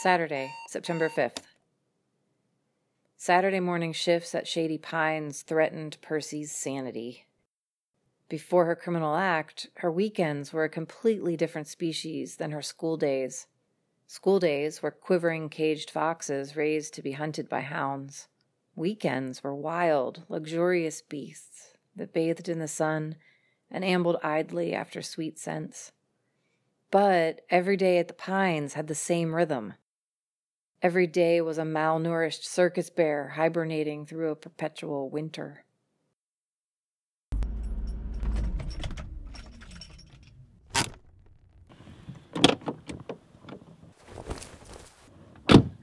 Saturday, September 5th. Saturday morning shifts at Shady Pines threatened Persey's sanity. Before her criminal act, her weekends were a completely different species than her school days. School days were quivering caged foxes raised to be hunted by hounds. Weekends were wild, luxurious beasts that bathed in the sun and ambled idly after sweet scents. But every day at the Pines had the same rhythm. Every day was a malnourished circus bear hibernating through a perpetual winter.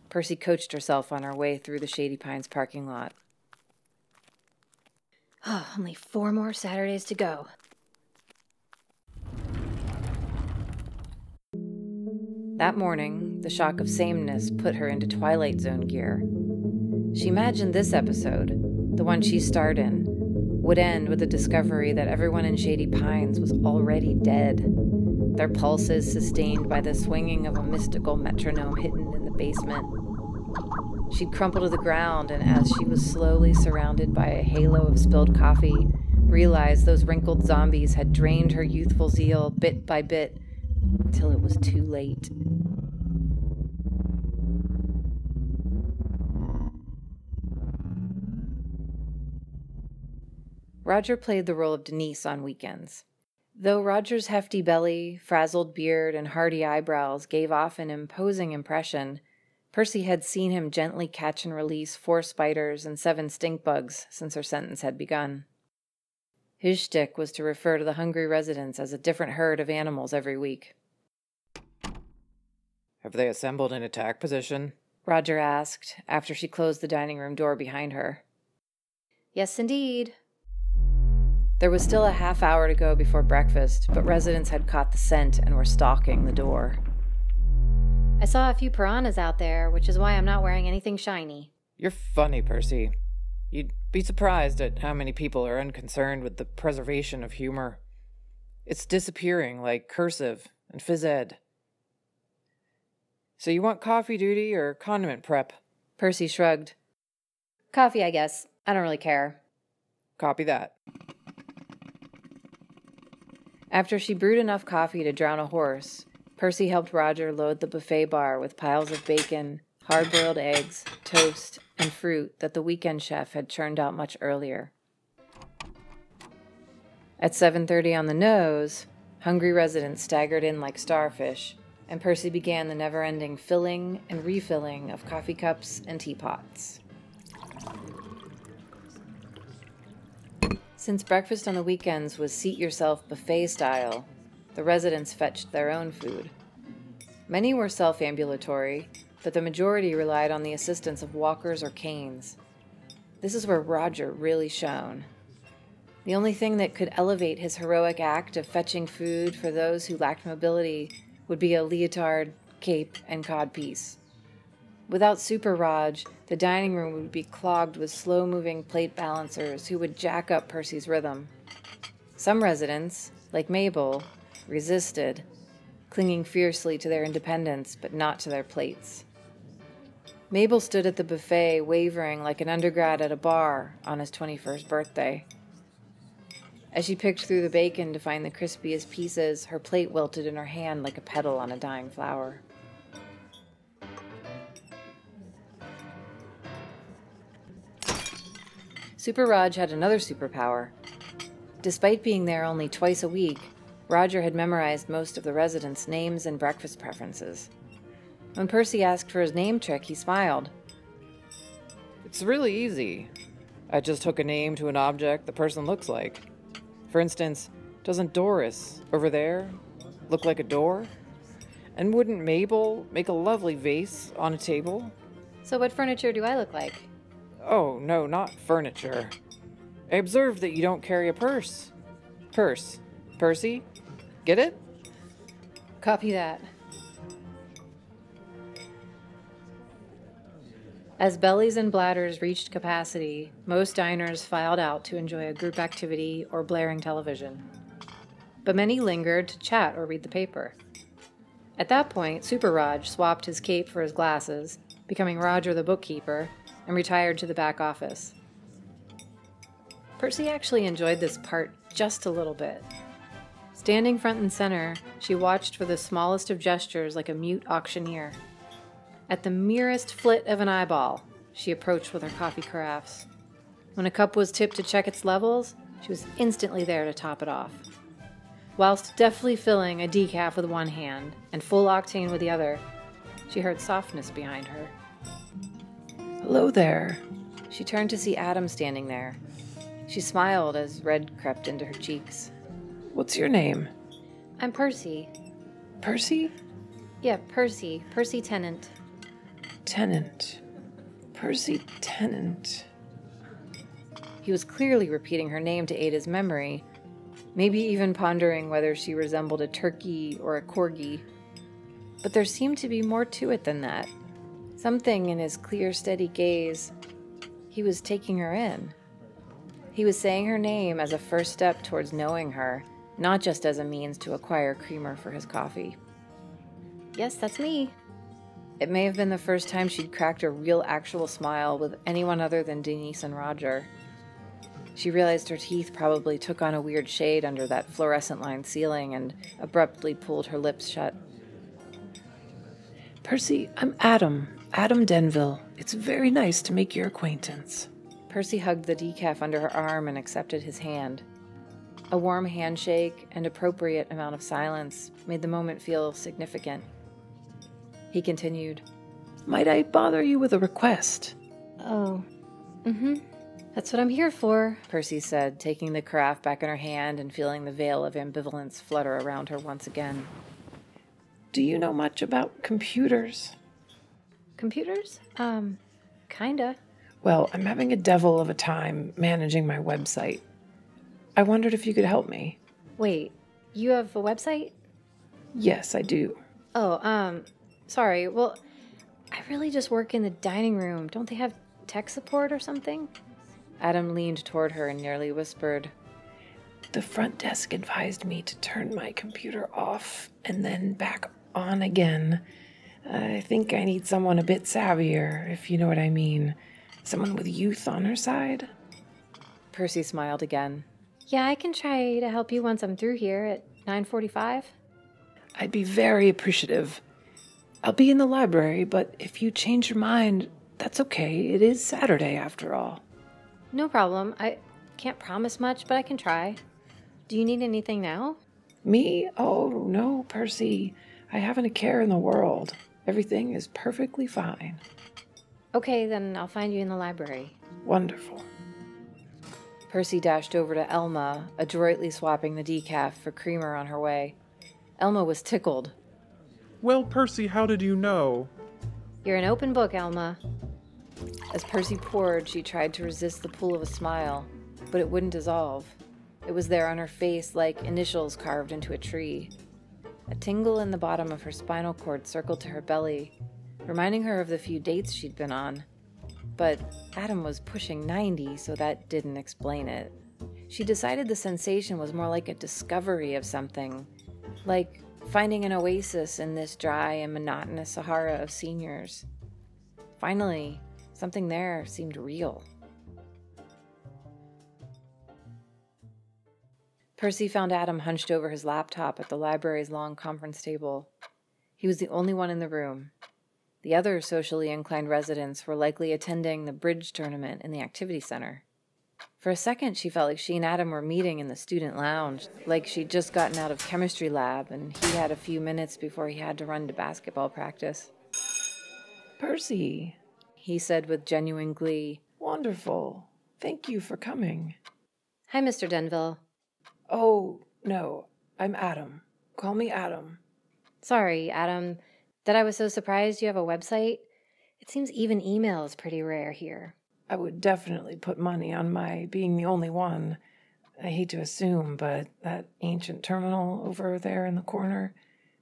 Persey coached herself on her way through the Shady Pines parking lot. Oh, only four more Saturdays to go. That morning, the shock of sameness put her into Twilight Zone gear. She imagined this episode, the one she starred in, would end with the discovery that everyone in Shady Pines was already dead, their pulses sustained by the swinging of a mystical metronome hidden in the basement. She'd crumple to the ground, and as she was slowly surrounded by a halo of spilled coffee, realized those wrinkled zombies had drained her youthful zeal bit by bit until it was too late. Roger played the role of Denise on weekends. Though Roger's hefty belly, frazzled beard, and hardy eyebrows gave off an imposing impression, Persey had seen him gently catch and release four spiders and seven stink bugs since her sentence had begun. His shtick was to refer to the hungry residents as a different herd of animals every week. Have they assembled in attack position? Roger asked after she closed the dining room door behind her. Yes, indeed. There was still a half hour to go before breakfast, but residents had caught the scent and were stalking the door. I saw a few piranhas out there, which is why I'm not wearing anything shiny. You're funny, Persey. You'd be surprised at how many people are unconcerned with the preservation of humor. It's disappearing like cursive and phys ed. So you want coffee duty or condiment prep? Persey shrugged. Coffee, I guess. I don't really care. Copy that. After she brewed enough coffee to drown a horse, Persey helped Roger load the buffet bar with piles of bacon, hard boiled eggs, toast, and fruit that the weekend chef had churned out much earlier. At 7:30 on the nose, hungry residents staggered in like starfish, and Persey began the never-ending filling and refilling of coffee cups and teapots. Since breakfast on the weekends was seat yourself buffet style, the residents fetched their own food. Many were self ambulatory, but the majority relied on the assistance of walkers or canes. This is where Roger really shone. The only thing that could elevate his heroic act of fetching food for those who lacked mobility would be a leotard, cape, and codpiece. Without Super Raj, the dining room would be clogged with slow moving plate balancers who would jack up Persey's rhythm. Some residents, like Mabel, resisted, clinging fiercely to their independence but not to their plates. Mabel stood at the buffet, wavering like an undergrad at a bar on his 21st birthday. As she picked through the bacon to find the crispiest pieces, her plate wilted in her hand like a petal on a dying flower. Super Raj had another superpower. Despite being there only twice a week, Roger had memorized most of the residents' names and breakfast preferences. When Persey asked for his name trick, he smiled. It's really easy. I just hook a name to an object the person looks like. For instance, doesn't Doris, over there, look like a door? And wouldn't Mabel make a lovely vase on a table? So, what furniture do I look like? Oh, no, not furniture. I observed that you don't carry a purse. Purse. Persey? Get it? Copy that. As bellies and bladders reached capacity, most diners filed out to enjoy a group activity or blaring television. But many lingered to chat or read the paper. At that point, Super Raj swapped his cape for his glasses, becoming Roger the bookkeeper, and retired to the back office. Persey actually enjoyed this part just a little bit. Standing front and center, she watched for the smallest of gestures like a mute auctioneer. At the merest flit of an eyeball, she approached with her coffee carafes. When a cup was tipped to check its levels, she was instantly there to top it off. Whilst deftly filling a decaf with one hand and full octane with the other, she heard softness behind her. Hello there. She turned to see Adam standing there. She smiled as red crept into her cheeks. What's your name? I'm Persey. Persey? Yeah, Persey. Persey Tennant. Tennant. Persey Tennant. He was clearly repeating her name to aid his memory, maybe even pondering whether she resembled a turkey or a corgi. But there seemed to be more to it than that. Something in his clear, steady gaze. He was taking her in. He was saying her name as a first step towards knowing her, not just as a means to acquire creamer for his coffee. Yes, that's me. It may have been the first time she'd cracked a real, actual smile with anyone other than Denise and Roger. She realized her teeth probably took on a weird shade under that fluorescent lined ceiling and abruptly pulled her lips shut. Persey, I'm Adam. Adam Denville. It's very nice to make your acquaintance. Persey hugged the decaf under her arm and accepted his hand. A warm handshake and appropriate amount of silence made the moment feel significant. He continued, Might I bother you with a request? Oh. Mm hmm. That's what I'm here for. Persey said, taking the carafe back in her hand and feeling the veil of ambivalence flutter around her once again. Do you know much about computers? Computers? Um, kinda. Well, I'm having a devil of a time managing my website. I wondered if you could help me. Wait, you have a website? Yes, I do. Oh, um, sorry. Well, I really just work in the dining room. Don't they have tech support or something? Adam leaned toward her and nearly whispered, The front desk advised me to turn my computer off and then back on again. I think I need someone a bit savvier, if you know what I mean. Someone with youth on her side. Persey smiled again. Yeah, I can try to help you once I'm through here at 9:45. I'd be very appreciative. I'll be in the library, but if you change your mind, that's okay. It is Saturday after all. No problem. I can't promise much, but I can try. Do you need anything now? Me? Oh, no, Persey. I haven't a care in the world. Everything is perfectly fine. Okay, then I'll find you in the library. Wonderful. Persey dashed over to Elma, adroitly swapping the decaf for creamer on her way. Elma was tickled. Well, Persey, how did you know? You're an open book, Elma. As Persey poured, she tried to resist the pull of a smile, but it wouldn't dissolve. It was there on her face like initials carved into a tree. A tingle in the bottom of her spinal cord circled to her belly, reminding her of the few dates she'd been on. But Adam was pushing 90, so that didn't explain it. She decided the sensation was more like a discovery of something, like finding an oasis in this dry and monotonous Sahara of seniors. Finally, something there seemed real. Persey found Adam hunched over his laptop at the library's long conference table. He was the only one in the room. The other socially inclined residents were likely attending the bridge tournament in the activity center. For a second, she felt like she and Adam were meeting in the student lounge, like she'd just gotten out of chemistry lab and he had a few minutes before he had to run to basketball practice. Persey, He said with genuine glee, wonderful. Thank you for coming. Hi, Mr. Denville. Oh, no, I'm Adam. Call me Adam. Sorry, Adam, that I was so surprised you have a website. It seems even email is pretty rare here. I would definitely put money on my being the only one. I hate to assume, but that ancient terminal over there in the corner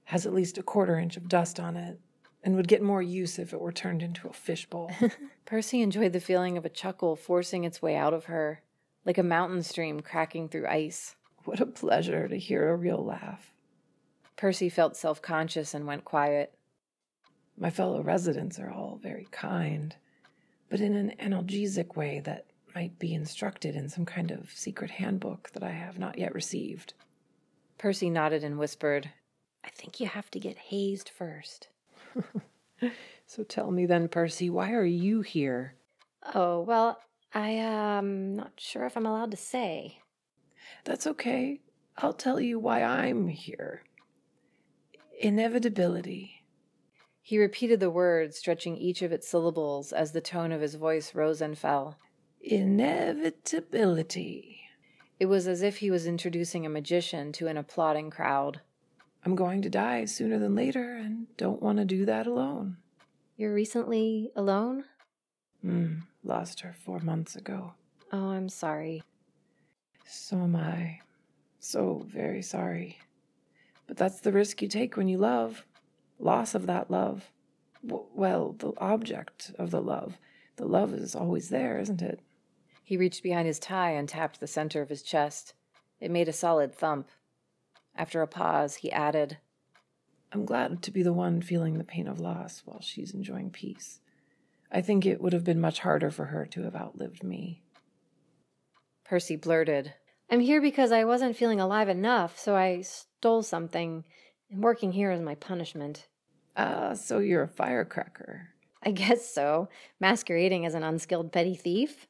has at least a quarter inch of dust on it and would get more use if it were turned into a fishbowl. Persey enjoyed the feeling of a chuckle forcing its way out of her, like a mountain stream cracking through ice. What a pleasure to hear a real laugh. Persey felt self conscious and went quiet. My fellow residents are all very kind, but in an analgesic way that might be instructed in some kind of secret handbook that I have not yet received. Persey nodded and whispered, I think you have to get hazed first. so tell me then, Persey, why are you here? Oh, well, I am um, not sure if I'm allowed to say. That's okay. I'll tell you why I'm here. Inevitability. He repeated the word, stretching each of its syllables as the tone of his voice rose and fell. Inevitability. It was as if he was introducing a magician to an applauding crowd. I'm going to die sooner than later and don't want to do that alone. You're recently alone? Hmm, lost her four months ago. Oh, I'm sorry. So am I. So very sorry. But that's the risk you take when you love. Loss of that love. W- well, the object of the love. The love is always there, isn't it? He reached behind his tie and tapped the center of his chest. It made a solid thump. After a pause, he added, I'm glad to be the one feeling the pain of loss while she's enjoying peace. I think it would have been much harder for her to have outlived me. Persey blurted, I'm here because I wasn't feeling alive enough, so I stole something, and working here is my punishment. Ah, uh, so you're a firecracker. I guess so, masquerading as an unskilled petty thief.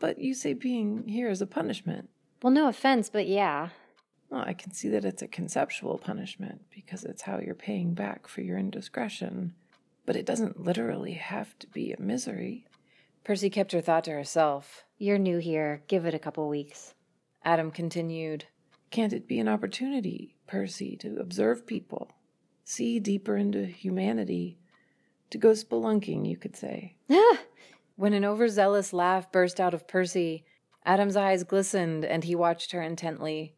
But you say being here is a punishment. Well, no offense, but yeah. Well, I can see that it's a conceptual punishment because it's how you're paying back for your indiscretion. But it doesn't literally have to be a misery. Persey kept her thought to herself. You're new here. Give it a couple weeks. Adam continued. Can't it be an opportunity, Persey, to observe people, see deeper into humanity, to go spelunking, you could say? Ah! when an overzealous laugh burst out of Persey, Adam's eyes glistened and he watched her intently.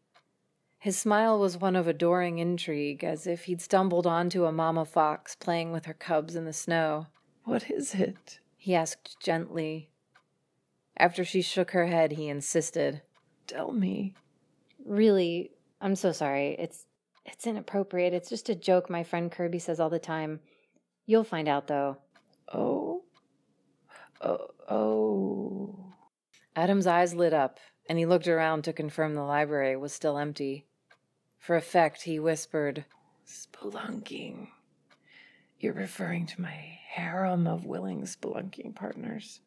His smile was one of adoring intrigue, as if he'd stumbled onto a mamma fox playing with her cubs in the snow. What is it? He asked gently. After she shook her head, he insisted. Tell me. Really, I'm so sorry. It's it's inappropriate. It's just a joke my friend Kirby says all the time. You'll find out though. Oh. Oh. Oh. Adam's eyes lit up, and he looked around to confirm the library was still empty. For effect, he whispered, Spelunking. You're referring to my harem of willing spelunking partners.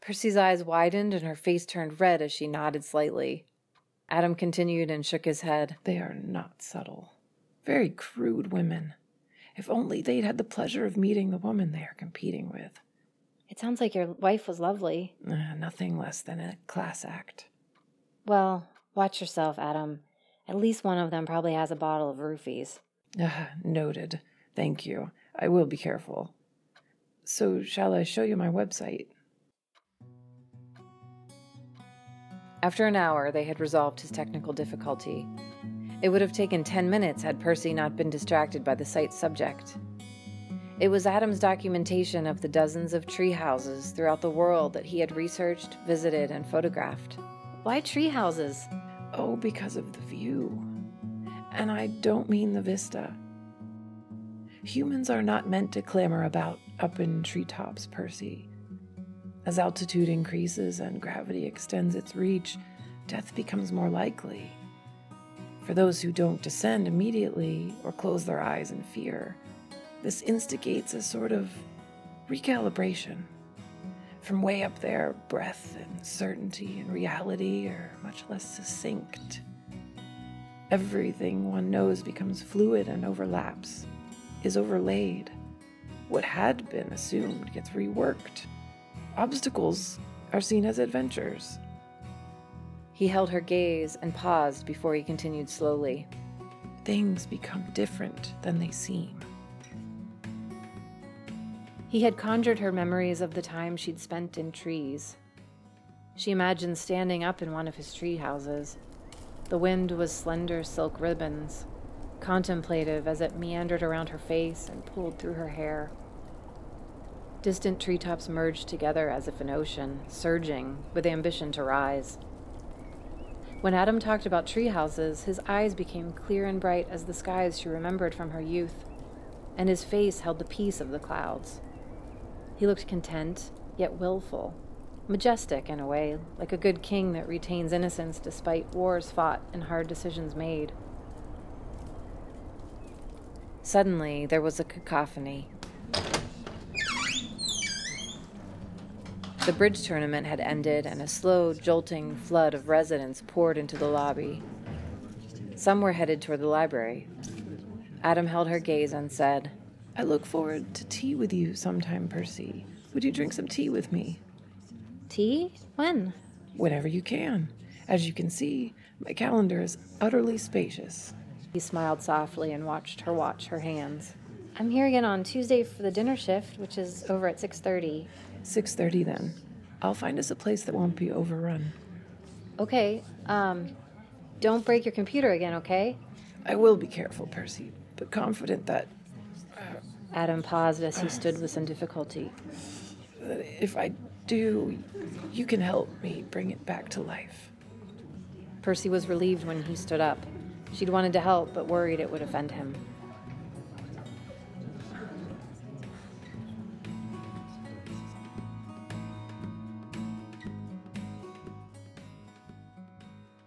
Persey's eyes widened and her face turned red as she nodded slightly. Adam continued and shook his head. They are not subtle. Very crude women. If only they'd had the pleasure of meeting the woman they are competing with. It sounds like your wife was lovely. Uh, nothing less than a class act. Well, watch yourself, Adam. At least one of them probably has a bottle of roofies. Uh, noted. Thank you. I will be careful. So, shall I show you my website? After an hour, they had resolved his technical difficulty. It would have taken 10 minutes had Persey not been distracted by the site's subject. It was Adam's documentation of the dozens of tree houses throughout the world that he had researched, visited, and photographed. Why tree houses? Oh, because of the view. And I don't mean the vista. Humans are not meant to clamor about up in treetops, Persey. As altitude increases and gravity extends its reach, death becomes more likely. For those who don't descend immediately or close their eyes in fear, this instigates a sort of recalibration. From way up there, breath and certainty and reality are much less succinct. Everything one knows becomes fluid and overlaps, is overlaid. What had been assumed gets reworked. Obstacles are seen as adventures. He held her gaze and paused before he continued slowly. Things become different than they seem. He had conjured her memories of the time she'd spent in trees. She imagined standing up in one of his tree houses. The wind was slender silk ribbons, contemplative as it meandered around her face and pulled through her hair. Distant treetops merged together as if an ocean, surging with ambition to rise. When Adam talked about tree houses, his eyes became clear and bright as the skies she remembered from her youth, and his face held the peace of the clouds. He looked content, yet willful, majestic in a way, like a good king that retains innocence despite wars fought and hard decisions made. Suddenly, there was a cacophony. The bridge tournament had ended, and a slow, jolting flood of residents poured into the lobby. Some were headed toward the library. Adam held her gaze and said, I look forward to tea with you sometime, Persey. Would you drink some tea with me? Tea? When? Whenever you can. As you can see, my calendar is utterly spacious. He smiled softly and watched her watch her hands. I'm here again on Tuesday for the dinner shift, which is over at 6:30. 6:30 then. I'll find us a place that won't be overrun. Okay. Um don't break your computer again, okay? I will be careful, Persey, but confident that Adam paused as he stood with some difficulty. if I do, you can help me bring it back to life. Persey was relieved when he stood up. She'd wanted to help, but worried it would offend him.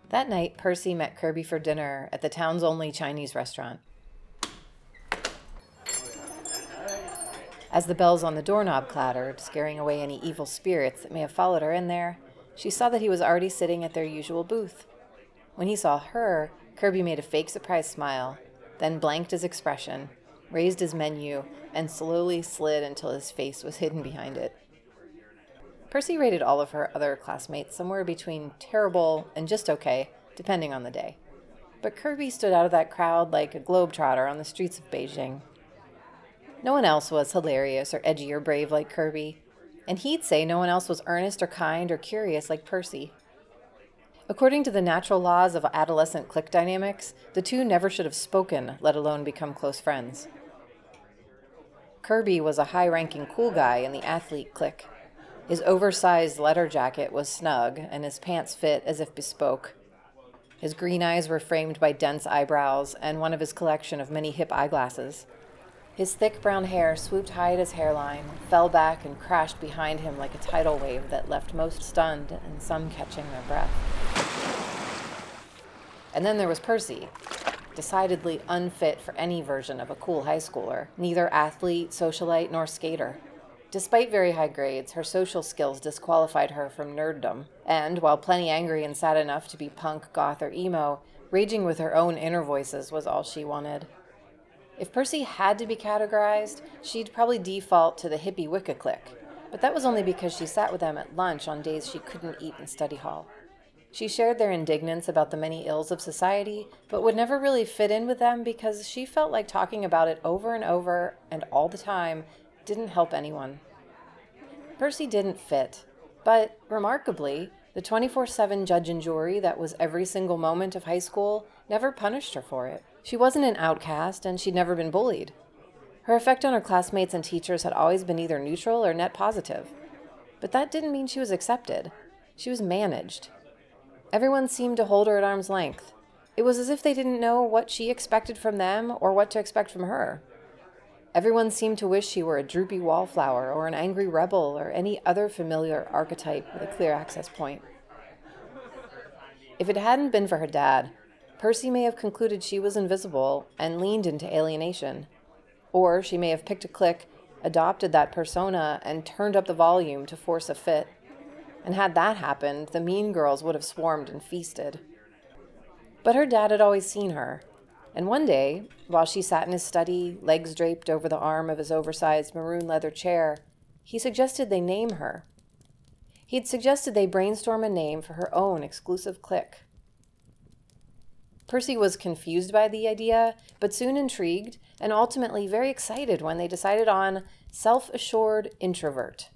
That night, Persey met Kirby for dinner at the town's only Chinese restaurant. As the bells on the doorknob clattered, scaring away any evil spirits that may have followed her in there, she saw that he was already sitting at their usual booth. When he saw her, Kirby made a fake surprised smile, then blanked his expression, raised his menu, and slowly slid until his face was hidden behind it. Persey rated all of her other classmates somewhere between terrible and just okay, depending on the day. But Kirby stood out of that crowd like a globetrotter on the streets of Beijing. No one else was hilarious or edgy or brave like Kirby, and he'd say no one else was earnest or kind or curious like Persey. According to the natural laws of adolescent clique dynamics, the two never should have spoken, let alone become close friends. Kirby was a high ranking cool guy in the athlete clique. His oversized leather jacket was snug, and his pants fit as if bespoke. His green eyes were framed by dense eyebrows and one of his collection of many hip eyeglasses. His thick brown hair swooped high at his hairline, fell back, and crashed behind him like a tidal wave that left most stunned and some catching their breath. And then there was Persey, decidedly unfit for any version of a cool high schooler, neither athlete, socialite, nor skater. Despite very high grades, her social skills disqualified her from nerddom, and while plenty angry and sad enough to be punk, goth, or emo, raging with her own inner voices was all she wanted. If Persey had to be categorized, she'd probably default to the hippie Wicca clique, but that was only because she sat with them at lunch on days she couldn't eat in study hall. She shared their indignance about the many ills of society, but would never really fit in with them because she felt like talking about it over and over and all the time didn't help anyone. Persey didn't fit, but remarkably, the 24 7 judge and jury that was every single moment of high school never punished her for it. She wasn't an outcast, and she'd never been bullied. Her effect on her classmates and teachers had always been either neutral or net positive. But that didn't mean she was accepted. She was managed. Everyone seemed to hold her at arm's length. It was as if they didn't know what she expected from them or what to expect from her. Everyone seemed to wish she were a droopy wallflower or an angry rebel or any other familiar archetype with a clear access point. If it hadn't been for her dad, Persey may have concluded she was invisible and leaned into alienation. Or she may have picked a clique, adopted that persona, and turned up the volume to force a fit. And had that happened, the mean girls would have swarmed and feasted. But her dad had always seen her, and one day, while she sat in his study, legs draped over the arm of his oversized maroon leather chair, he suggested they name her. He'd suggested they brainstorm a name for her own exclusive clique. Persey was confused by the idea, but soon intrigued and ultimately very excited when they decided on self assured introvert.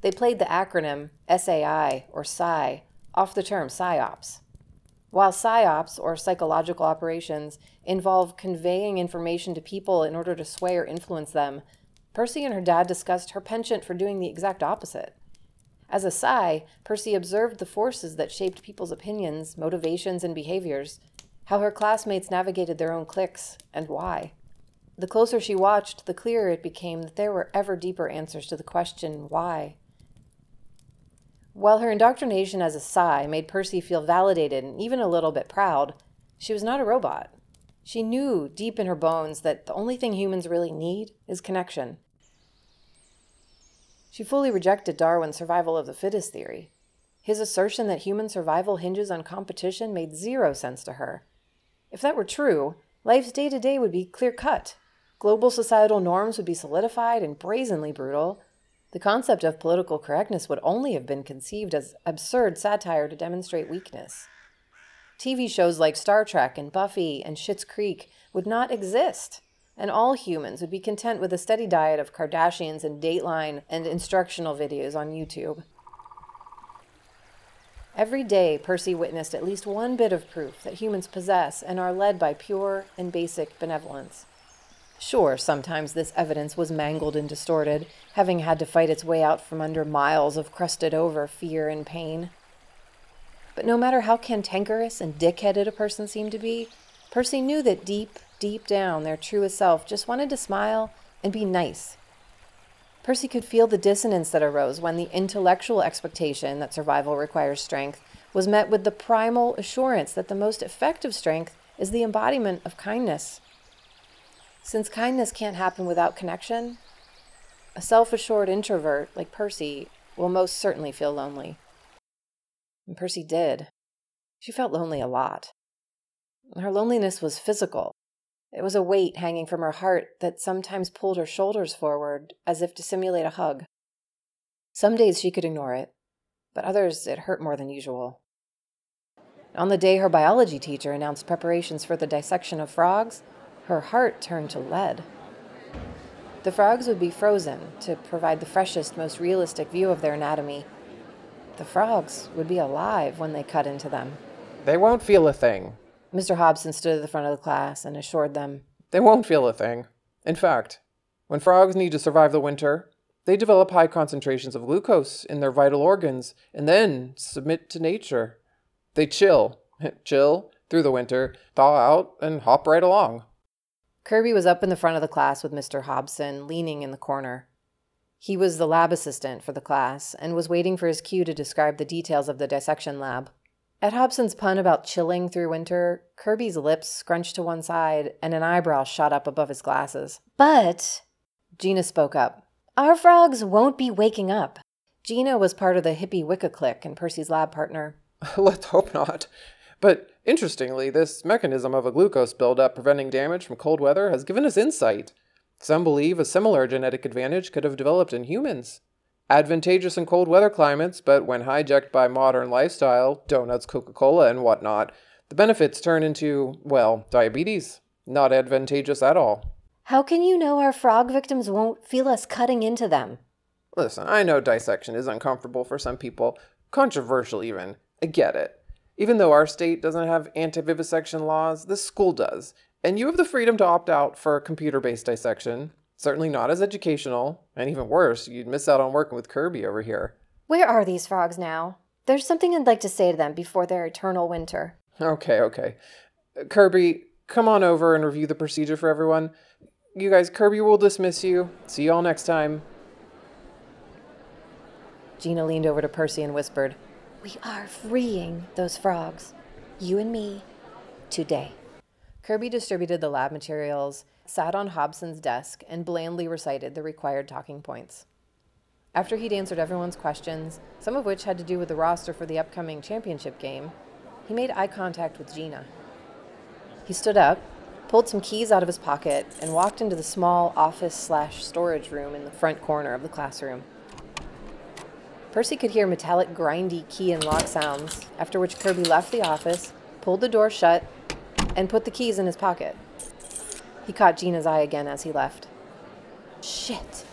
They played the acronym SAI or PSI off the term PSYOPs. While PSYOPs, or psychological operations, involve conveying information to people in order to sway or influence them, Persey and her dad discussed her penchant for doing the exact opposite. As a psi, Persey observed the forces that shaped people's opinions, motivations, and behaviors, how her classmates navigated their own cliques, and why. The closer she watched, the clearer it became that there were ever deeper answers to the question, why? While her indoctrination as a psi made Persey feel validated and even a little bit proud, she was not a robot. She knew deep in her bones that the only thing humans really need is connection. She fully rejected Darwin's survival of the fittest theory. His assertion that human survival hinges on competition made zero sense to her. If that were true, life's day to day would be clear cut. Global societal norms would be solidified and brazenly brutal. The concept of political correctness would only have been conceived as absurd satire to demonstrate weakness. TV shows like Star Trek and Buffy and Schitt's Creek would not exist and all humans would be content with a steady diet of Kardashians and Dateline and instructional videos on YouTube. Every day, Persey witnessed at least one bit of proof that humans possess and are led by pure and basic benevolence. Sure, sometimes this evidence was mangled and distorted, having had to fight its way out from under miles of crusted over fear and pain. But no matter how cantankerous and dick headed a person seemed to be, Persey knew that deep, deep down, their truest self just wanted to smile and be nice. Persey could feel the dissonance that arose when the intellectual expectation that survival requires strength was met with the primal assurance that the most effective strength is the embodiment of kindness. Since kindness can't happen without connection, a self assured introvert like Persey will most certainly feel lonely. And Persey did. She felt lonely a lot. Her loneliness was physical. It was a weight hanging from her heart that sometimes pulled her shoulders forward as if to simulate a hug. Some days she could ignore it, but others it hurt more than usual. On the day her biology teacher announced preparations for the dissection of frogs, her heart turned to lead. The frogs would be frozen to provide the freshest, most realistic view of their anatomy. The frogs would be alive when they cut into them. They won't feel a thing, Mr. Hobson stood at the front of the class and assured them. They won't feel a thing. In fact, when frogs need to survive the winter, they develop high concentrations of glucose in their vital organs and then submit to nature. They chill, chill through the winter, thaw out, and hop right along. Kirby was up in the front of the class with Mr. Hobson, leaning in the corner. He was the lab assistant for the class and was waiting for his cue to describe the details of the dissection lab. At Hobson's pun about chilling through winter, Kirby's lips scrunched to one side and an eyebrow shot up above his glasses. But, Gina spoke up, our frogs won't be waking up. Gina was part of the hippie Wicca clique and Persey's lab partner. Let's hope not. But interestingly, this mechanism of a glucose buildup preventing damage from cold weather has given us insight. Some believe a similar genetic advantage could have developed in humans advantageous in cold weather climates, but when hijacked by modern lifestyle, donuts, Coca Cola, and whatnot, the benefits turn into, well, diabetes. Not advantageous at all. How can you know our frog victims won't feel us cutting into them? Listen, I know dissection is uncomfortable for some people, controversial even. I get it. Even though our state doesn't have anti vivisection laws, the school does. And you have the freedom to opt out for computer based dissection. Certainly not as educational, and even worse, you'd miss out on working with Kirby over here. Where are these frogs now? There's something I'd like to say to them before their eternal winter. Okay, okay. Kirby, come on over and review the procedure for everyone. You guys, Kirby will dismiss you. See you all next time. Gina leaned over to Persey and whispered, We are freeing those frogs. You and me. Today. Kirby distributed the lab materials sat on Hobson's desk and blandly recited the required talking points. After he'd answered everyone's questions, some of which had to do with the roster for the upcoming championship game, he made eye contact with Gina. He stood up, pulled some keys out of his pocket, and walked into the small office slash storage room in the front corner of the classroom. Persey could hear metallic grindy key and lock sounds, after which Kirby left the office, pulled the door shut, and put the keys in his pocket. He caught Gina's eye again as he left. Shit.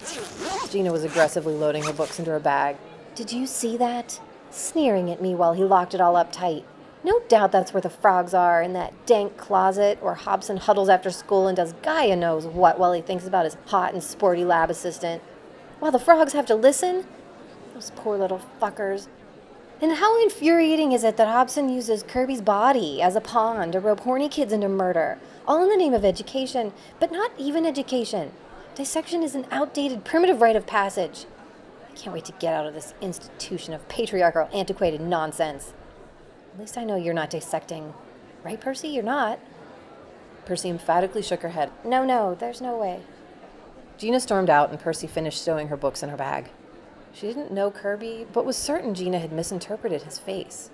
Gina was aggressively loading her books into her bag. Did you see that? Sneering at me while he locked it all up tight. No doubt that's where the frogs are, in that dank closet where Hobson huddles after school and does Gaia knows what while he thinks about his hot and sporty lab assistant. While the frogs have to listen? Those poor little fuckers. And how infuriating is it that Hobson uses Kirby's body as a pawn to rope horny kids into murder, all in the name of education, but not even education. Dissection is an outdated, primitive rite of passage. I can't wait to get out of this institution of patriarchal, antiquated nonsense. At least I know you're not dissecting. Right, Persey? You're not. Persey emphatically shook her head. No, no, there's no way. Gina stormed out, and Persey finished stowing her books in her bag. She didn't know Kirby, but was certain Gina had misinterpreted his face.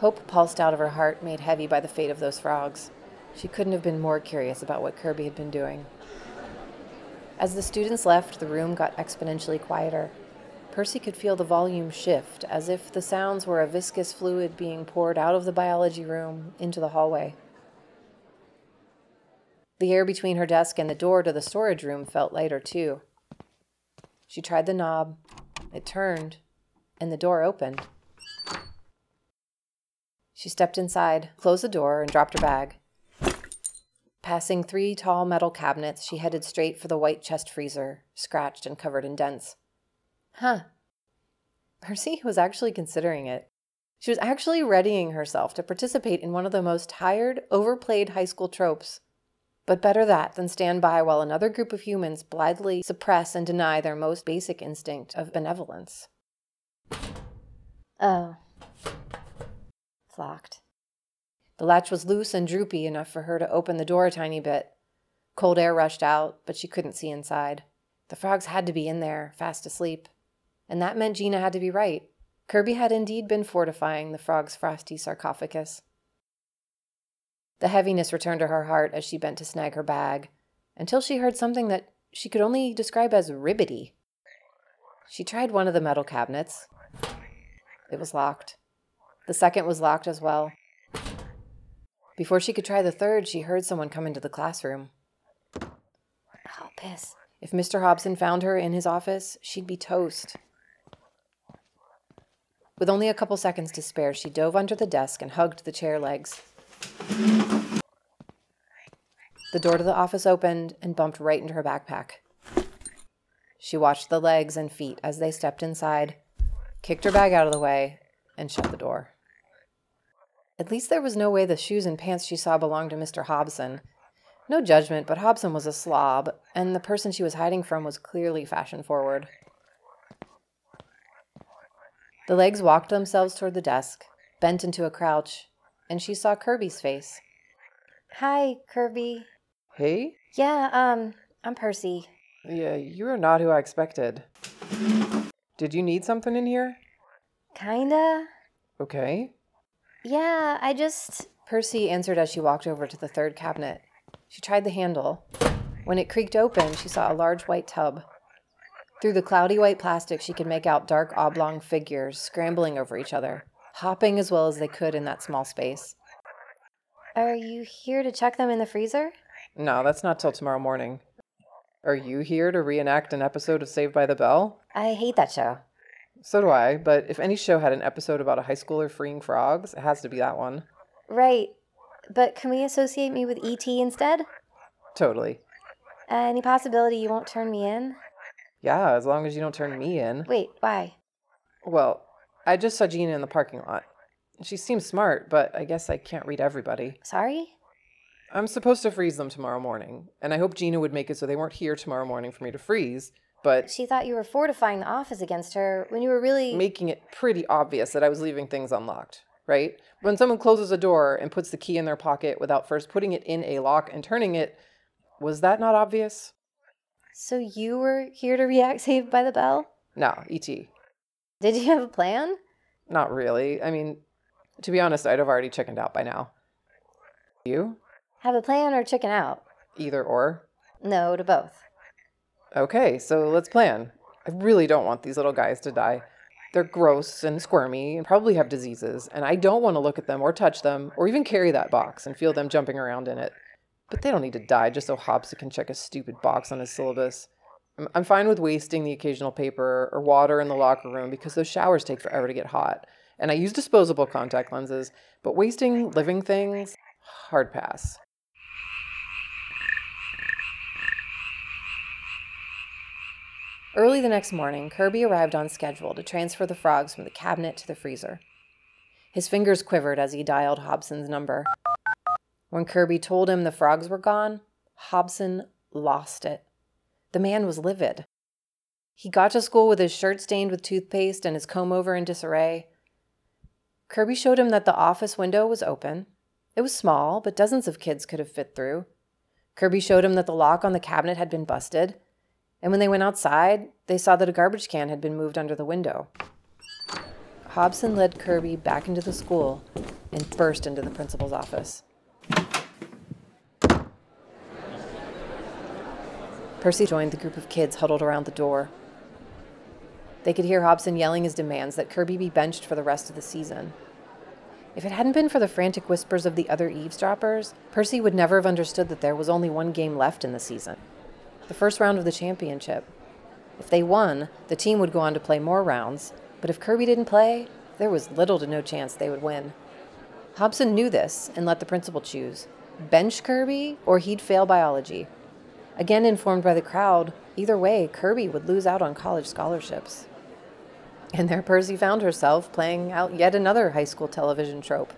Hope pulsed out of her heart, made heavy by the fate of those frogs. She couldn't have been more curious about what Kirby had been doing. As the students left, the room got exponentially quieter. Persey could feel the volume shift, as if the sounds were a viscous fluid being poured out of the biology room into the hallway. The air between her desk and the door to the storage room felt lighter, too. She tried the knob, it turned, and the door opened. She stepped inside, closed the door, and dropped her bag. Passing three tall metal cabinets, she headed straight for the white chest freezer, scratched and covered in dents. Huh. Persey was actually considering it. She was actually readying herself to participate in one of the most tired, overplayed high school tropes. But better that than stand by while another group of humans blithely suppress and deny their most basic instinct of benevolence. Oh. It's locked. The latch was loose and droopy enough for her to open the door a tiny bit. Cold air rushed out, but she couldn't see inside. The frogs had to be in there, fast asleep. And that meant Gina had to be right. Kirby had indeed been fortifying the frog's frosty sarcophagus. The heaviness returned to her heart as she bent to snag her bag, until she heard something that she could only describe as ribbity. She tried one of the metal cabinets. It was locked. The second was locked as well. Before she could try the third, she heard someone come into the classroom. Oh, piss. If Mr. Hobson found her in his office, she'd be toast. With only a couple seconds to spare, she dove under the desk and hugged the chair legs. The door to the office opened and bumped right into her backpack. She watched the legs and feet as they stepped inside, kicked her bag out of the way, and shut the door. At least there was no way the shoes and pants she saw belonged to Mr. Hobson. No judgment, but Hobson was a slob, and the person she was hiding from was clearly fashion forward. The legs walked themselves toward the desk, bent into a crouch, and she saw Kirby's face. Hi, Kirby. Hey? Yeah, um, I'm Persey. Yeah, you are not who I expected. Did you need something in here? Kinda. Okay. Yeah, I just. Persey answered as she walked over to the third cabinet. She tried the handle. When it creaked open, she saw a large white tub. Through the cloudy white plastic, she could make out dark oblong figures scrambling over each other, hopping as well as they could in that small space. Are you here to check them in the freezer? No, that's not till tomorrow morning. Are you here to reenact an episode of Saved by the Bell? I hate that show. So do I, but if any show had an episode about a high schooler freeing frogs, it has to be that one. Right. But can we associate me with E.T. instead? Totally. Any possibility you won't turn me in? Yeah, as long as you don't turn me in. Wait, why? Well, I just saw Gina in the parking lot. She seems smart, but I guess I can't read everybody. Sorry? I'm supposed to freeze them tomorrow morning, and I hope Gina would make it so they weren't here tomorrow morning for me to freeze, but She thought you were fortifying the office against her when you were really. making it pretty obvious that I was leaving things unlocked, right? When someone closes a door and puts the key in their pocket without first putting it in a lock and turning it, was that not obvious? So you were here to react Saved by the Bell? No, E.T. Did you have a plan? Not really. I mean, to be honest, I'd have already chickened out by now. You? Have a plan or chicken out? Either or. No to both. Okay, so let's plan. I really don't want these little guys to die. They're gross and squirmy and probably have diseases, and I don't want to look at them or touch them or even carry that box and feel them jumping around in it. But they don't need to die just so Hobson can check a stupid box on his syllabus. I'm- fine with wasting the occasional paper or water in the locker room because those showers take forever to get hot. And I use disposable contact lenses, but wasting living things, hard pass. Early the next morning, Kirby arrived on schedule to transfer the frogs from the cabinet to the freezer. His fingers quivered as he dialed Hobson's number. When Kirby told him the frogs were gone, Hobson lost it. The man was livid. He got to school with his shirt stained with toothpaste and his comb over in disarray. Kirby showed him that the office window was open. It was small, but dozens of kids could have fit through. Kirby showed him that the lock on the cabinet had been busted. And when they went outside, they saw that a garbage can had been moved under the window. Hobson led Kirby back into the school and burst into the principal's office. Persey joined the group of kids huddled around the door. They could hear Hobson yelling his demands that Kirby be benched for the rest of the season. If it hadn't been for the frantic whispers of the other eavesdroppers, Persey would never have understood that there was only one game left in the season the first round of the championship. If they won, the team would go on to play more rounds, but if Kirby didn't play, there was little to no chance they would win. Hobson knew this and let the principal choose bench Kirby or he'd fail biology. Again informed by the crowd, either way, Kirby would lose out on college scholarships. And there Persey found herself playing out yet another high school television trope.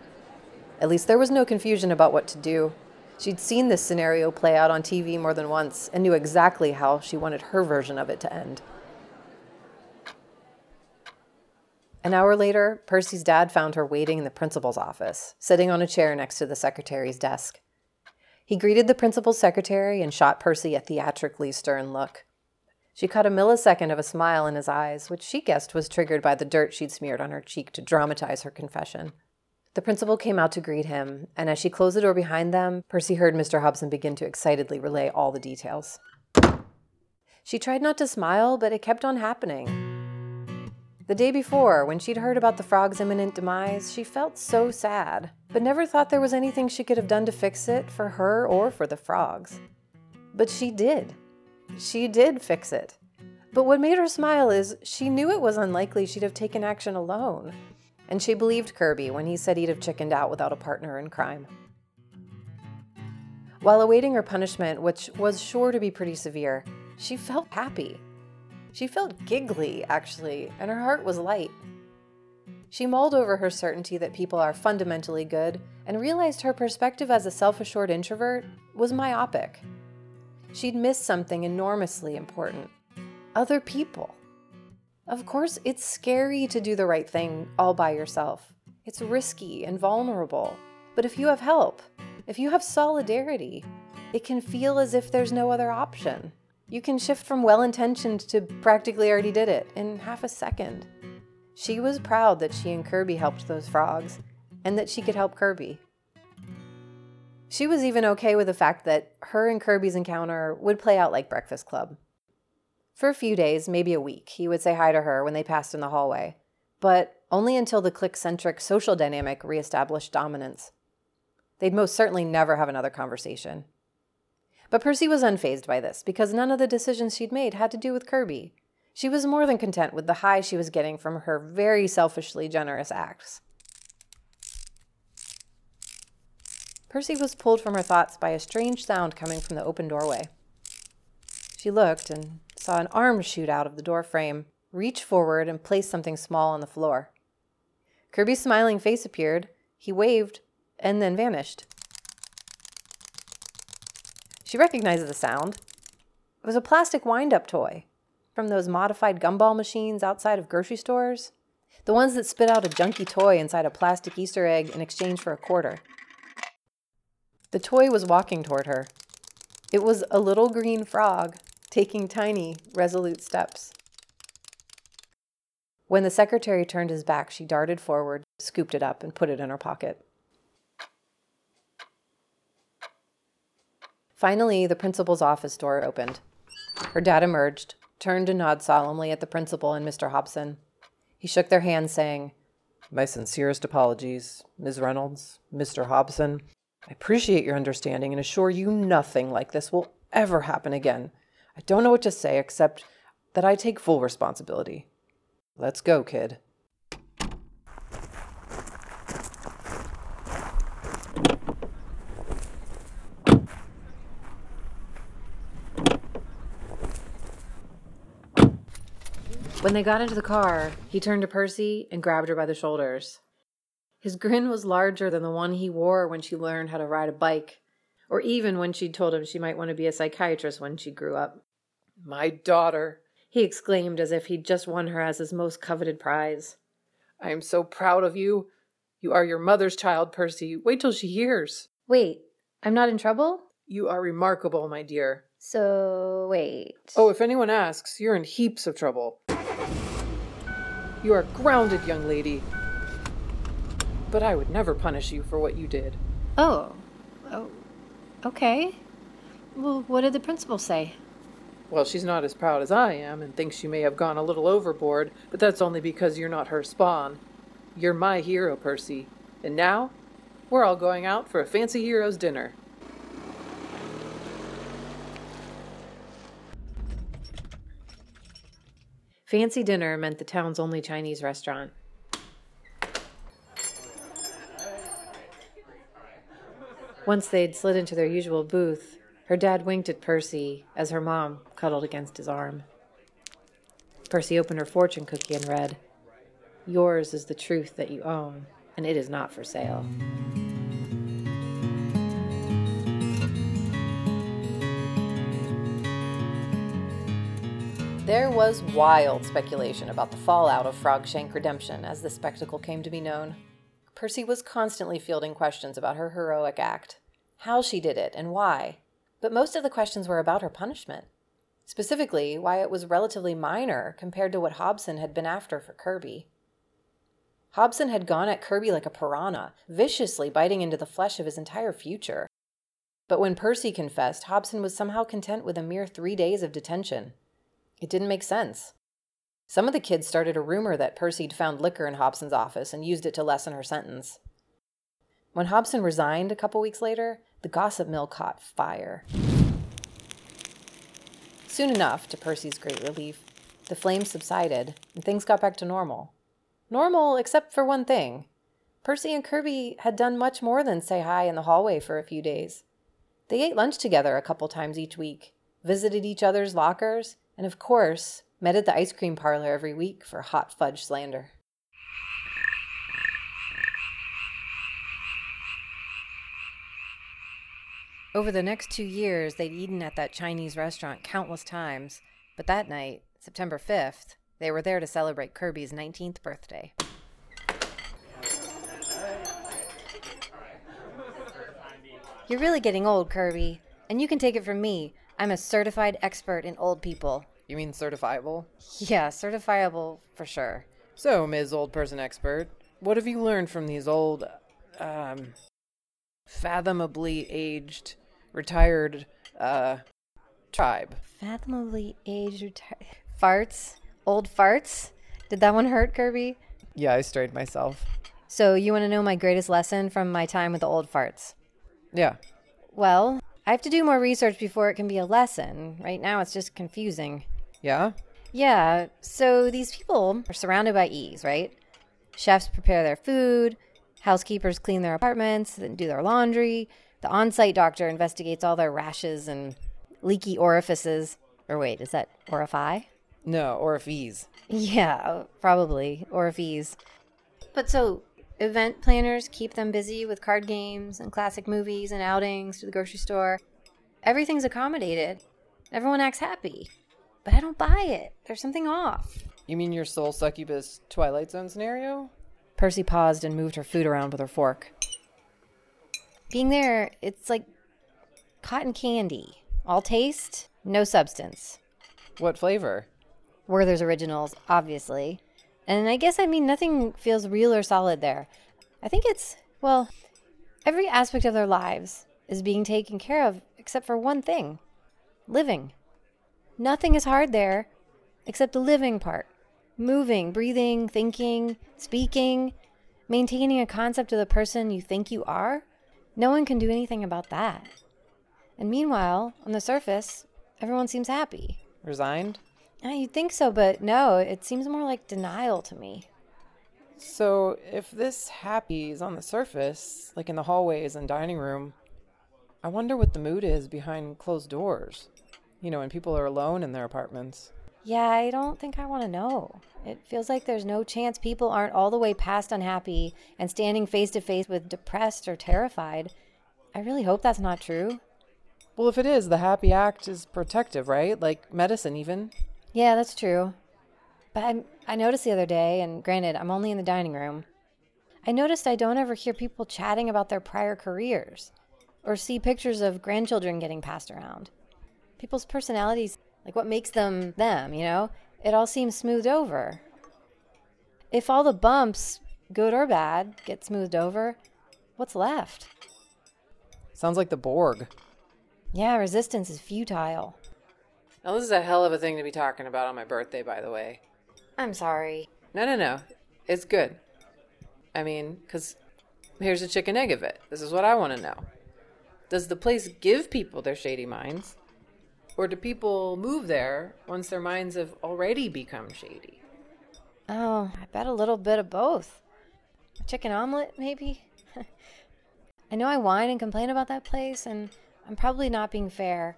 At least there was no confusion about what to do. She'd seen this scenario play out on TV more than once and knew exactly how she wanted her version of it to end. An hour later, Persey's dad found her waiting in the principal's office, sitting on a chair next to the secretary's desk. He greeted the principal's secretary and shot Persey a theatrically stern look. She caught a millisecond of a smile in his eyes, which she guessed was triggered by the dirt she'd smeared on her cheek to dramatize her confession. The principal came out to greet him, and as she closed the door behind them, Persey heard Mr. Hobson begin to excitedly relay all the details. She tried not to smile, but it kept on happening. The day before, when she'd heard about the frog's imminent demise, she felt so sad, but never thought there was anything she could have done to fix it for her or for the frogs. But she did. She did fix it. But what made her smile is she knew it was unlikely she'd have taken action alone, and she believed Kirby when he said he'd have chickened out without a partner in crime. While awaiting her punishment, which was sure to be pretty severe, she felt happy. She felt giggly, actually, and her heart was light. She mulled over her certainty that people are fundamentally good and realized her perspective as a self assured introvert was myopic she'd missed something enormously important other people. Of course, it's scary to do the right thing all by yourself. It's risky and vulnerable. But if you have help, if you have solidarity, it can feel as if there's no other option. You can shift from well intentioned to practically already did it in half a second. She was proud that she and Kirby helped those frogs and that she could help Kirby. She was even okay with the fact that her and Kirby's encounter would play out like Breakfast Club. For a few days, maybe a week, he would say hi to her when they passed in the hallway, but only until the clique centric social dynamic reestablished dominance. They'd most certainly never have another conversation. But Persey was unfazed by this because none of the decisions she'd made had to do with Kirby. She was more than content with the high she was getting from her very selfishly generous acts. Persey was pulled from her thoughts by a strange sound coming from the open doorway. She looked and saw an arm shoot out of the door frame, reach forward, and place something small on the floor. Kirby's smiling face appeared. He waved and then vanished. She recognized the sound. It was a plastic wind up toy from those modified gumball machines outside of grocery stores. The ones that spit out a junky toy inside a plastic Easter egg in exchange for a quarter. The toy was walking toward her. It was a little green frog, taking tiny, resolute steps. When the secretary turned his back, she darted forward, scooped it up, and put it in her pocket. Finally, the principal's office door opened. Her dad emerged, turned to nod solemnly at the principal and Mr. Hobson. He shook their hands, saying, My sincerest apologies, Ms. Reynolds, Mr. Hobson. I appreciate your understanding and assure you nothing like this will ever happen again. I don't know what to say except that I take full responsibility. Let's go, kid. When they got into the car, he turned to Persey and grabbed her by the shoulders. His grin was larger than the one he wore when she learned how to ride a bike, or even when she'd told him she might want to be a psychiatrist when she grew up. My daughter. He exclaimed as if he'd just won her as his most coveted prize. I am so proud of you. You are your mother's child, Persey. Wait till she hears. Wait, I'm not in trouble? You are remarkable, my dear. So, wait. Oh, if anyone asks, you're in heaps of trouble. You are grounded, young lady. But I would never punish you for what you did. Oh. Oh. Okay. Well, what did the principal say? Well, she's not as proud as I am and thinks you may have gone a little overboard, but that's only because you're not her spawn. You're my hero, Persey. And now, we're all going out for a fancy hero's dinner. Fancy dinner meant the town's only Chinese restaurant. Once they'd slid into their usual booth, her dad winked at Persey as her mom cuddled against his arm. Persey opened her fortune cookie and read, Yours is the truth that you own, and it is not for sale. There was wild speculation about the fallout of Frogshank Redemption as the spectacle came to be known. Persey was constantly fielding questions about her heroic act, how she did it, and why. But most of the questions were about her punishment. Specifically, why it was relatively minor compared to what Hobson had been after for Kirby. Hobson had gone at Kirby like a piranha, viciously biting into the flesh of his entire future. But when Persey confessed, Hobson was somehow content with a mere three days of detention. It didn't make sense. Some of the kids started a rumor that Persey'd found liquor in Hobson's office and used it to lessen her sentence. When Hobson resigned a couple weeks later, the gossip mill caught fire. Soon enough, to Persey's great relief, the flames subsided and things got back to normal. Normal, except for one thing. Persey and Kirby had done much more than say hi in the hallway for a few days. They ate lunch together a couple times each week, visited each other's lockers, and of course, met at the ice cream parlor every week for hot fudge slander. Over the next two years, they'd eaten at that Chinese restaurant countless times, but that night, September 5th, they were there to celebrate Kirby's 19th birthday. You're really getting old, Kirby. And you can take it from me. I'm a certified expert in old people. You mean certifiable? Yeah, certifiable for sure. So, Ms. Old Person Expert, what have you learned from these old, um, fathomably aged, retired, uh, tribe? Fathomably aged retired. Farts? Old farts? Did that one hurt, Kirby? Yeah, I strayed myself. So, you want to know my greatest lesson from my time with the old farts? Yeah. Well, I have to do more research before it can be a lesson. Right now, it's just confusing. Yeah? Yeah, so these people are surrounded by ease, right? Chefs prepare their food, housekeepers clean their apartments, then do their laundry. The on site doctor investigates all their rashes and leaky orifices. Or wait, is that orifi? No, orifice. Yeah, probably. Orifice. But so, event planners keep them busy with card games and classic movies and outings to the grocery store. Everything's accommodated. Everyone acts happy. But I don't buy it. There's something off. You mean your soul succubus Twilight Zone scenario? Persey paused and moved her food around with her fork. Being there, it's like cotton candy. All taste, no substance. What flavor? Werther's Originals, obviously. And I guess I mean nothing feels real or solid there. I think it's, well, every aspect of their lives is being taken care of except for one thing living. Nothing is hard there except the living part moving, breathing, thinking, speaking, maintaining a concept of the person you think you are. No one can do anything about that. And meanwhile, on the surface, everyone seems happy. Resigned? Uh, you'd think so, but no, it seems more like denial to me. So, if this happy is on the surface, like in the hallways and dining room, I wonder what the mood is behind closed doors. You know, when people are alone in their apartments. Yeah, I don't think I want to know. It feels like there's no chance people aren't all the way past unhappy and standing face to face with depressed or terrified. I really hope that's not true. Well, if it is, the happy act is protective, right? Like medicine, even. Yeah, that's true. But I, I noticed the other day, and granted, I'm only in the dining room. I noticed I don't ever hear people chatting about their prior careers or see pictures of grandchildren getting passed around. People's personalities, like what makes them them, you know, it all seems smoothed over. If all the bumps, good or bad, get smoothed over, what's left? Sounds like the Borg. Yeah, resistance is futile. Now, this is a hell of a thing to be talking about on my birthday, by the way. I'm sorry. No, no, no. It's good. I mean, because here's the chicken egg of it. This is what I want to know. Does the place give people their shady minds? Or do people move there once their minds have already become shady? Oh, I bet a little bit of both. A chicken omelet, maybe? I know I whine and complain about that place, and I'm probably not being fair.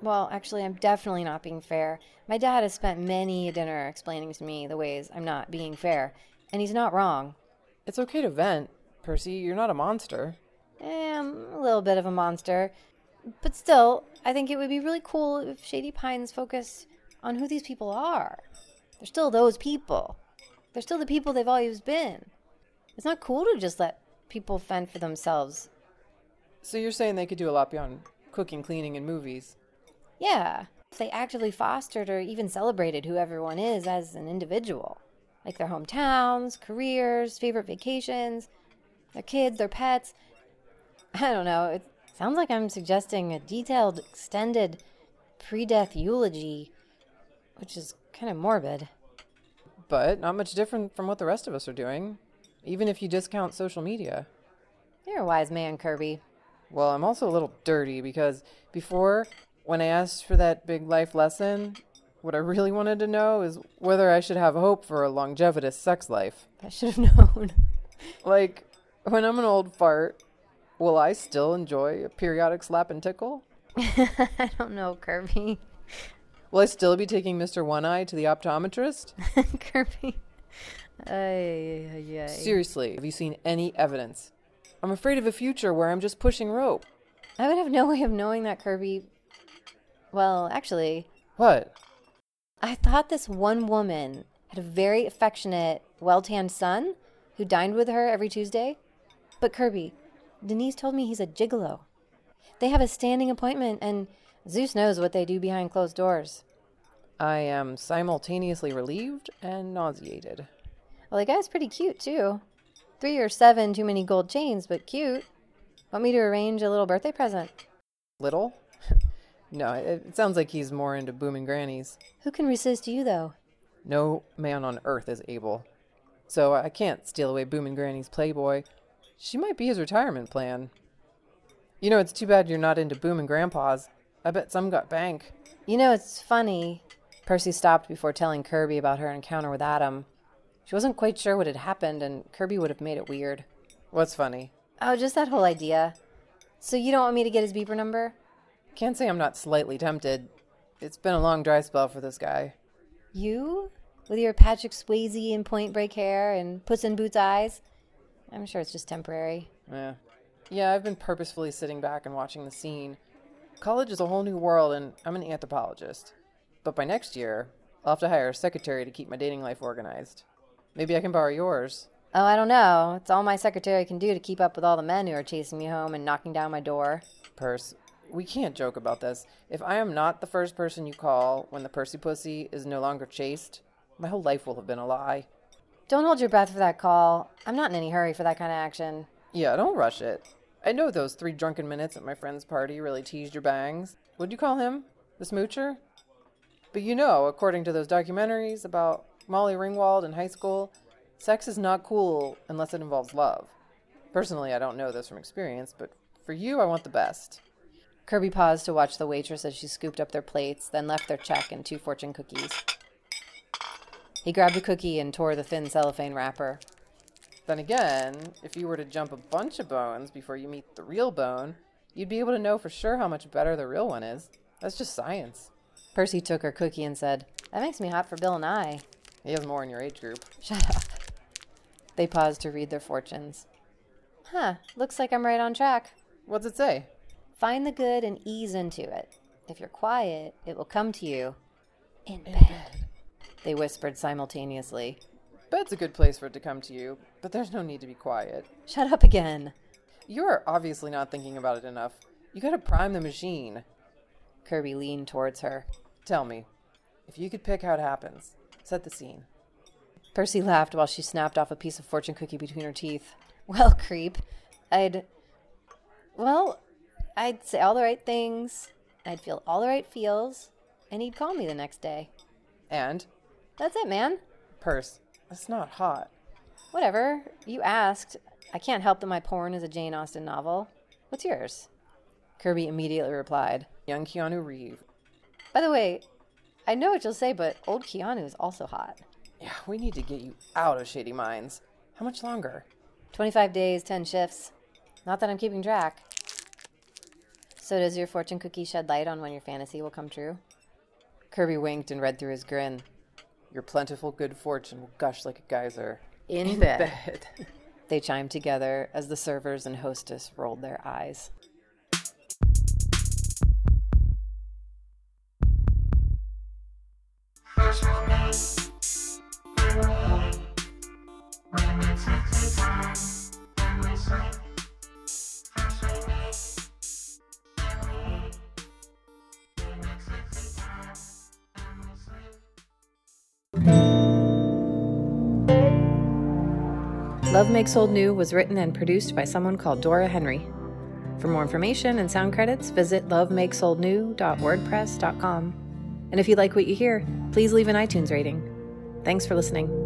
Well, actually, I'm definitely not being fair. My dad has spent many a dinner explaining to me the ways I'm not being fair, and he's not wrong. It's okay to vent, Persey. You're not a monster. Eh, I'm a little bit of a monster. But still, I think it would be really cool if Shady Pines focused on who these people are. They're still those people. They're still the people they've always been. It's not cool to just let people fend for themselves. So you're saying they could do a lot beyond cooking, cleaning, and movies? Yeah, if they actively fostered or even celebrated who everyone is as an individual, like their hometowns, careers, favorite vacations, their kids, their pets. I don't know. It sounds like I'm suggesting a detailed, extended pre death eulogy, which is kind of morbid. But not much different from what the rest of us are doing, even if you discount social media. You're a wise man, Kirby. Well, I'm also a little dirty because before, when I asked for that big life lesson, what I really wanted to know is whether I should have hope for a longevitous sex life. I should have known. Like, when I'm an old fart, will I still enjoy a periodic slap and tickle? I don't know, Kirby. Will I still be taking Mr. One Eye to the optometrist? Kirby. Ay, ay, ay. Seriously, have you seen any evidence? I'm afraid of a future where I'm just pushing rope. I would have no way of knowing that, Kirby. Well, actually, What? I thought this one woman had a very affectionate, well tanned son who dined with her every Tuesday. But Kirby, Denise told me he's a gigolo. They have a standing appointment, and Zeus knows what they do behind closed doors. I am simultaneously relieved and nauseated. Well, the guy's pretty cute, too. Three or seven too many gold chains, but cute. Want me to arrange a little birthday present? Little? no, it, sounds like he's more into booming grannies. Who can resist you, though? No man on earth is able. So I can't steal away booming granny's playboy. She might be his retirement plan. You know, it's too bad you're not into booming grandpas. I bet some got bank. You know, it's funny. Persey stopped before telling Kirby about her encounter with Adam. She wasn't quite sure what had happened, and Kirby would have made it weird. What's funny? Oh, just that whole idea. So you don't want me to get his beeper number? Can't say I'm not slightly tempted. It's been a long dry spell for this guy. You? With your Patrick Swayze and point break hair and Puss in Boots eyes? I'm sure it's just temporary. Yeah. Yeah, I've been purposefully sitting back and watching the scene. College is a whole new world, and I'm an anthropologist. But by next year, I'll have to hire a secretary to keep my dating life organized. Maybe I can borrow yours. Oh, I don't know. It's all my secretary can do to keep up with all the men who are chasing me home and knocking down my door. Purse, we can't joke about this. If I am not the first person you call when the Persey Pussy is no longer chased, my whole life will have been a lie. Don't hold your breath for that call. I'm not in any hurry for that kind of action. Yeah, don't rush it. I know those three drunken minutes at my friend's party really teased your bangs. What'd you call him? The smoocher? But you know, according to those documentaries about Molly Ringwald in high school, sex is not cool unless it involves love. Personally, I don't know this from experience, but for you, I want the best. Kirby paused to watch the waitress as she scooped up their plates, then left their check and two fortune cookies. He grabbed a cookie and tore the thin cellophane wrapper. Then again, if you were to jump a bunch of bones before you meet the real bone, you'd be able to know for sure how much better the real one is. That's just science. Persey took her cookie and said, That makes me hot for Bill and I. He has more in your age group. Shut up. They paused to read their fortunes. Huh, looks like I'm right on track. What's it say? Find the good and ease into it. If you're quiet, it will come to you. In bed. They whispered simultaneously. Bed's a good place for it to come to you, but there's no need to be quiet. Shut up again. You're obviously not thinking about it enough. You gotta prime the machine. Kirby leaned towards her. Tell me, if you could pick how it happens, set the scene. Persey laughed while she snapped off a piece of fortune cookie between her teeth. Well, creep, I'd. Well, I'd say all the right things, I'd feel all the right feels, and he'd call me the next day. And, That's it, man. Purse, that's not hot. Whatever. You asked. I can't help that my porn is a Jane Austen novel. What's yours? Kirby immediately replied. Young Keanu Reeve. By the way, I know what you'll say, but old Keanu is also hot. Yeah, we need to get you out of Shady Minds. How much longer? 25 days, 10 shifts. Not that I'm keeping track. So, does your fortune cookie shed light on when your fantasy will come true? Kirby winked and read through his grin. Your plentiful good fortune will gush like a geyser. In, bed. They chimed together as the servers and hostess rolled their eyes. Makes Old New was written and produced by someone called Dora Henry. For more information and sound credits, visit lovemakesoldnew.wordpress.com. And if you like what you hear, please leave an iTunes rating. Thanks for listening.